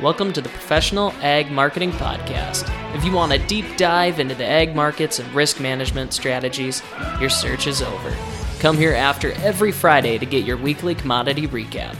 Welcome to the Professional Ag Marketing Podcast. If you want a deep dive into the ag markets and risk management strategies, your search is over. Come here after every Friday to get your weekly commodity recap.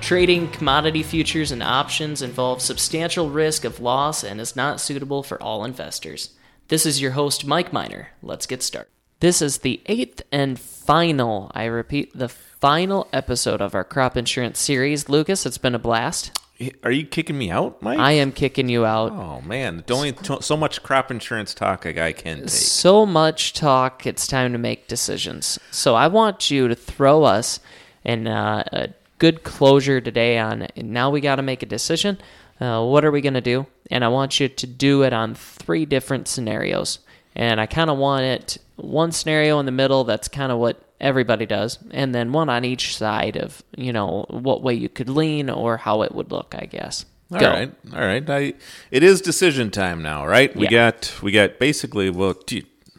Trading commodity futures and options involves substantial risk of loss and is not suitable for all investors. This is your host, Mike Miner. Let's get started. This is the eighth and final, I repeat, the final episode of our crop insurance series. Lucas, it's been a blast. Are you kicking me out, Mike? I am kicking you out. Oh man, only so much crop insurance talk a guy can take. So much talk. It's time to make decisions. So I want you to throw us in uh, a good closure today on. Now we got to make a decision. Uh, what are we going to do? And I want you to do it on three different scenarios. And I kind of want it one scenario in the middle. That's kind of what everybody does, and then one on each side of you know what way you could lean or how it would look. I guess. All Go. right, all right. I it is decision time now, right? We yeah. got we got basically well,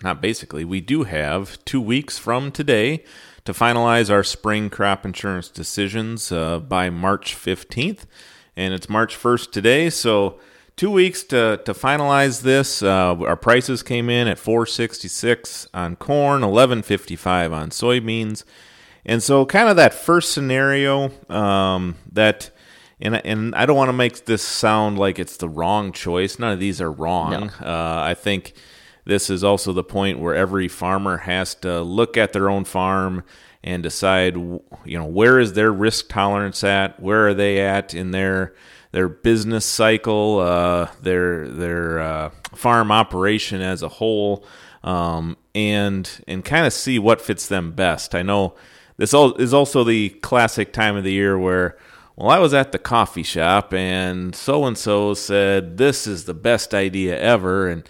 not basically. We do have two weeks from today to finalize our spring crop insurance decisions uh, by March fifteenth, and it's March first today, so two weeks to, to finalize this. Uh, our prices came in at 466 on corn, 1155 on soybeans. And so, kind of that first scenario um, that, and, and I don't want to make this sound like it's the wrong choice. None of these are wrong. No. Uh, I think this is also the point where every farmer has to look at their own farm and decide, you know, where is their risk tolerance at? Where are they at in their their business cycle, uh, their their uh, farm operation as a whole, um, and and kind of see what fits them best. I know this is also the classic time of the year where. Well, I was at the coffee shop and so and so said this is the best idea ever. And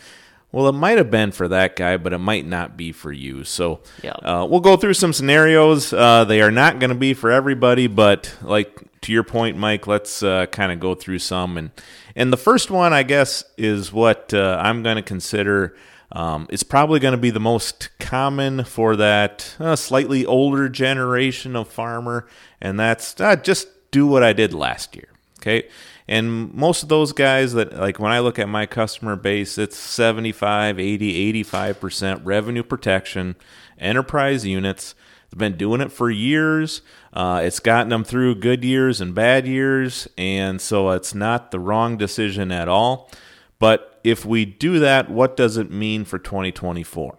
well, it might have been for that guy, but it might not be for you. So yep. uh, we'll go through some scenarios. Uh, they are not going to be for everybody, but like to your point, Mike, let's uh, kind of go through some. And and the first one, I guess, is what uh, I'm going to consider. Um, it's probably going to be the most common for that uh, slightly older generation of farmer, and that's uh, just do what I did last year. Okay. And most of those guys that, like, when I look at my customer base, it's 75, 80, 85% revenue protection, enterprise units. They've been doing it for years. Uh, it's gotten them through good years and bad years, and so it's not the wrong decision at all. But if we do that, what does it mean for 2024?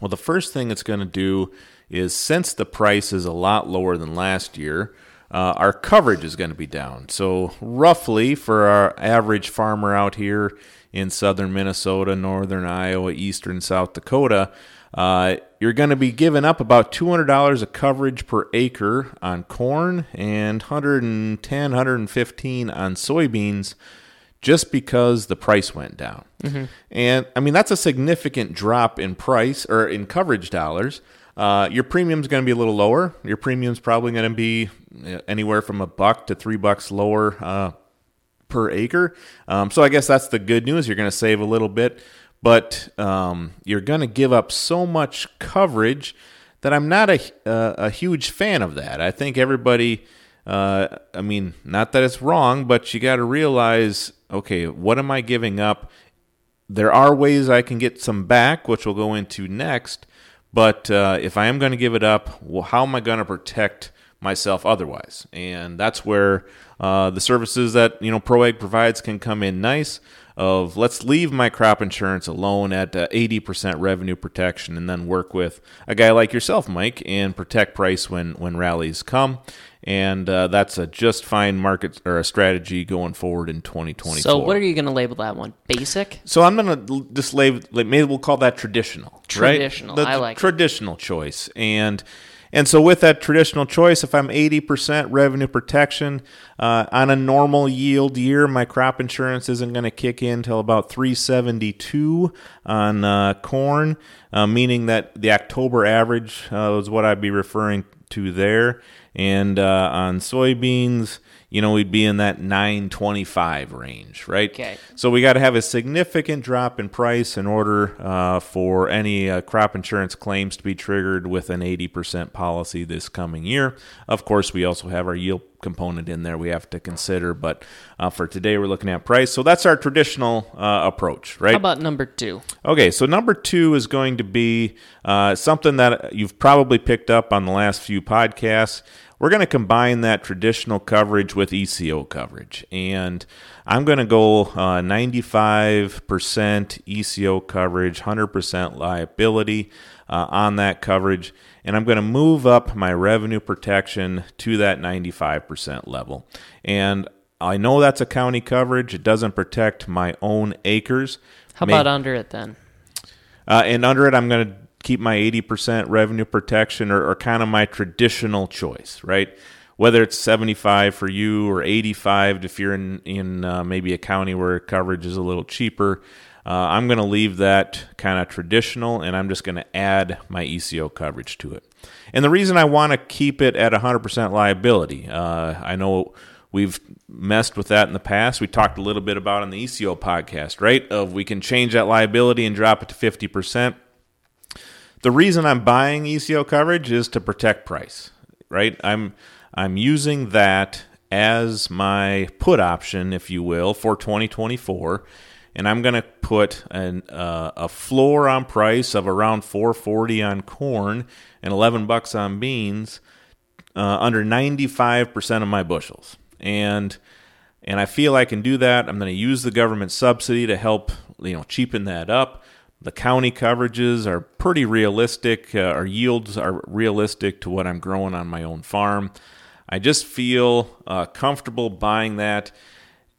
Well, the first thing it's going to do is since the price is a lot lower than last year, uh, our coverage is going to be down. So, roughly for our average farmer out here in southern Minnesota, northern Iowa, eastern South Dakota, uh, you're going to be giving up about $200 of coverage per acre on corn and 110, 115 on soybeans just because the price went down. Mm-hmm. And I mean, that's a significant drop in price or in coverage dollars. Uh, your premium's going to be a little lower. Your premium's probably going to be uh, anywhere from a buck to three bucks lower uh, per acre. Um, so I guess that's the good news. You're going to save a little bit but um, you're going to give up so much coverage that I'm not a, uh, a huge fan of that. I think everybody, uh, I mean, not that it's wrong, but you got to realize okay, what am I giving up? There are ways I can get some back, which we'll go into next. But uh, if I am going to give it up, well, how am I going to protect myself otherwise? And that's where uh, the services that you know ProAg provides can come in nice of let's leave my crop insurance alone at uh, 80% revenue protection and then work with a guy like yourself, Mike, and protect price when, when rallies come. And uh, that's a just fine market or a strategy going forward in 2024. So, what are you going to label that one? Basic? So, I'm going to just label, maybe we'll call that traditional. Traditional. Right? I like traditional it. choice. And and so, with that traditional choice, if I'm 80% revenue protection uh, on a normal yield year, my crop insurance isn't going to kick in until about 372 on uh, corn, uh, meaning that the October average uh, is what I'd be referring to there. And uh, on soybeans, you know, we'd be in that 925 range, right? Okay. So we got to have a significant drop in price in order uh, for any uh, crop insurance claims to be triggered with an 80% policy this coming year. Of course, we also have our yield component in there we have to consider. But uh, for today, we're looking at price. So that's our traditional uh, approach, right? How about number two? Okay, so number two is going to be uh, something that you've probably picked up on the last few podcasts. We're going to combine that traditional coverage with ECO coverage. And I'm going to go uh, 95% ECO coverage, 100% liability uh, on that coverage. And I'm going to move up my revenue protection to that 95% level. And I know that's a county coverage. It doesn't protect my own acres. How about under it then? Uh, and under it, I'm going to keep my 80% revenue protection or, or kind of my traditional choice, right? Whether it's 75 for you or 85 if you're in, in uh, maybe a county where coverage is a little cheaper. Uh, I'm going to leave that kind of traditional and I'm just going to add my ECO coverage to it. And the reason I want to keep it at 100% liability, uh, I know we've messed with that in the past. We talked a little bit about on the ECO podcast, right? Of we can change that liability and drop it to 50%. The reason I'm buying ECO coverage is to protect price, right? I'm I'm using that as my put option, if you will, for 2024, and I'm going to put an, uh, a floor on price of around 440 on corn and 11 bucks on beans uh, under 95% of my bushels, and and I feel I can do that. I'm going to use the government subsidy to help you know cheapen that up. The county coverages are pretty realistic. Uh, our yields are realistic to what I'm growing on my own farm. I just feel uh, comfortable buying that.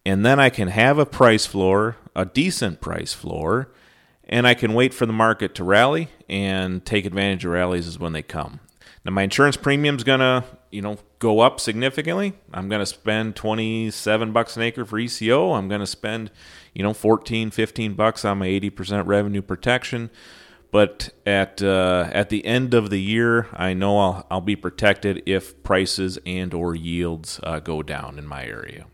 And then I can have a price floor, a decent price floor, and I can wait for the market to rally and take advantage of rallies as when they come. Now my insurance premium is gonna, you know, go up significantly. I'm gonna spend 27 bucks an acre for ECO. I'm gonna spend, you know, 14, 15 bucks on my 80% revenue protection. But at uh, at the end of the year, I know I'll I'll be protected if prices and or yields uh, go down in my area.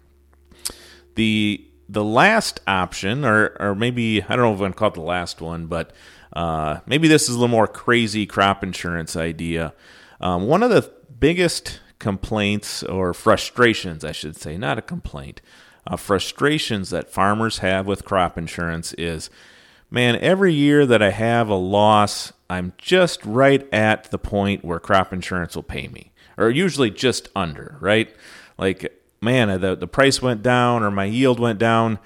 The the last option, or or maybe I don't know if I'm gonna call it the last one, but uh, maybe this is a little more crazy crop insurance idea. Um, one of the biggest complaints or frustrations, I should say, not a complaint, uh, frustrations that farmers have with crop insurance is man, every year that I have a loss, I'm just right at the point where crop insurance will pay me, or usually just under, right? Like, man, the, the price went down or my yield went down,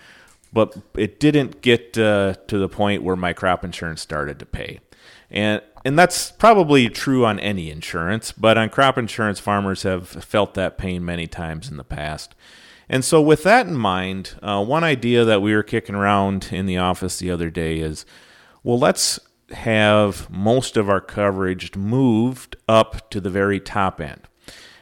but it didn't get uh, to the point where my crop insurance started to pay. And and that's probably true on any insurance, but on crop insurance, farmers have felt that pain many times in the past. And so, with that in mind, uh, one idea that we were kicking around in the office the other day is well, let's have most of our coverage moved up to the very top end.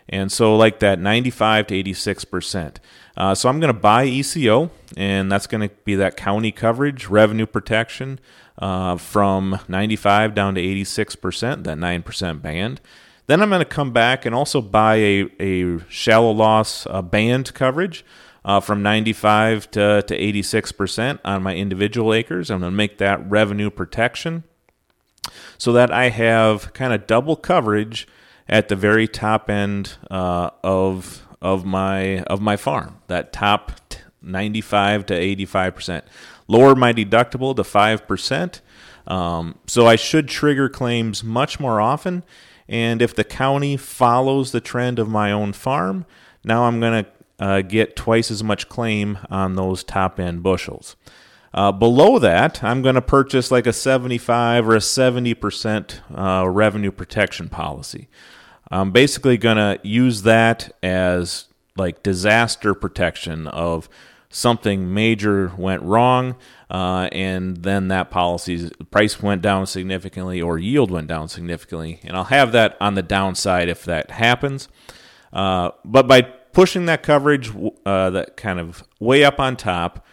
And so, like that 95 to 86%. Uh, so, I'm going to buy ECO, and that's going to be that county coverage, revenue protection uh, from 95 down to 86%, that 9% band. Then I'm going to come back and also buy a, a shallow loss uh, band coverage uh, from 95 to, to 86% on my individual acres. I'm going to make that revenue protection so that I have kind of double coverage at the very top end uh, of of my of my farm. That top 95 to 85 percent. Lower my deductible to five percent. Um, so I should trigger claims much more often and if the county follows the trend of my own farm, now I'm going to uh, get twice as much claim on those top end bushels. Uh, below that, I'm going to purchase like a 75 or a 70% uh, revenue protection policy. I'm basically going to use that as like disaster protection of something major went wrong, uh, and then that policy's price went down significantly or yield went down significantly. And I'll have that on the downside if that happens. Uh, but by pushing that coverage, uh, that kind of way up on top,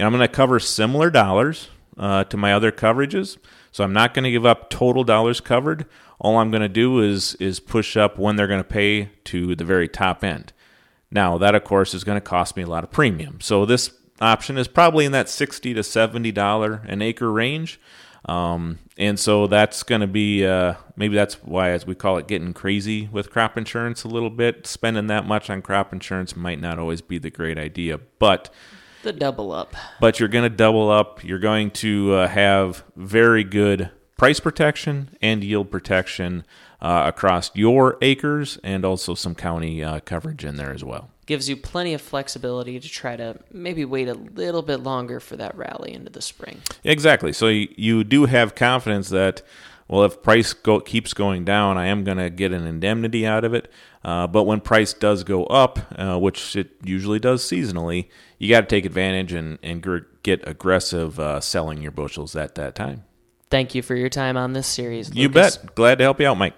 know, I'm going to cover similar dollars uh, to my other coverages. So I'm not going to give up total dollars covered. All I'm going to do is is push up when they're going to pay to the very top end. Now, that of course is going to cost me a lot of premium. So this option is probably in that 60 to $70 an acre range. Um, and so that's going to be uh, maybe that's why, as we call it, getting crazy with crop insurance a little bit. Spending that much on crop insurance might not always be the great idea, but the double up. But you're going to double up. You're going to uh, have very good price protection and yield protection uh, across your acres and also some county uh, coverage in there as well. Gives you plenty of flexibility to try to maybe wait a little bit longer for that rally into the spring. Exactly. So you, you do have confidence that, well, if price go, keeps going down, I am going to get an indemnity out of it. Uh, but when price does go up, uh, which it usually does seasonally, you got to take advantage and, and gr- get aggressive uh, selling your bushels at that time. Thank you for your time on this series. Lucas. You bet. Glad to help you out, Mike.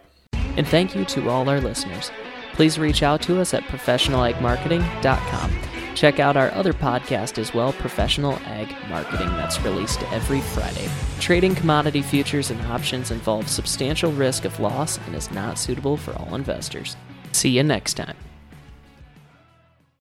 And thank you to all our listeners. Please reach out to us at professionalagmarketing.com. Check out our other podcast as well, Professional Ag Marketing, that's released every Friday. Trading commodity futures and options involves substantial risk of loss and is not suitable for all investors. See you next time.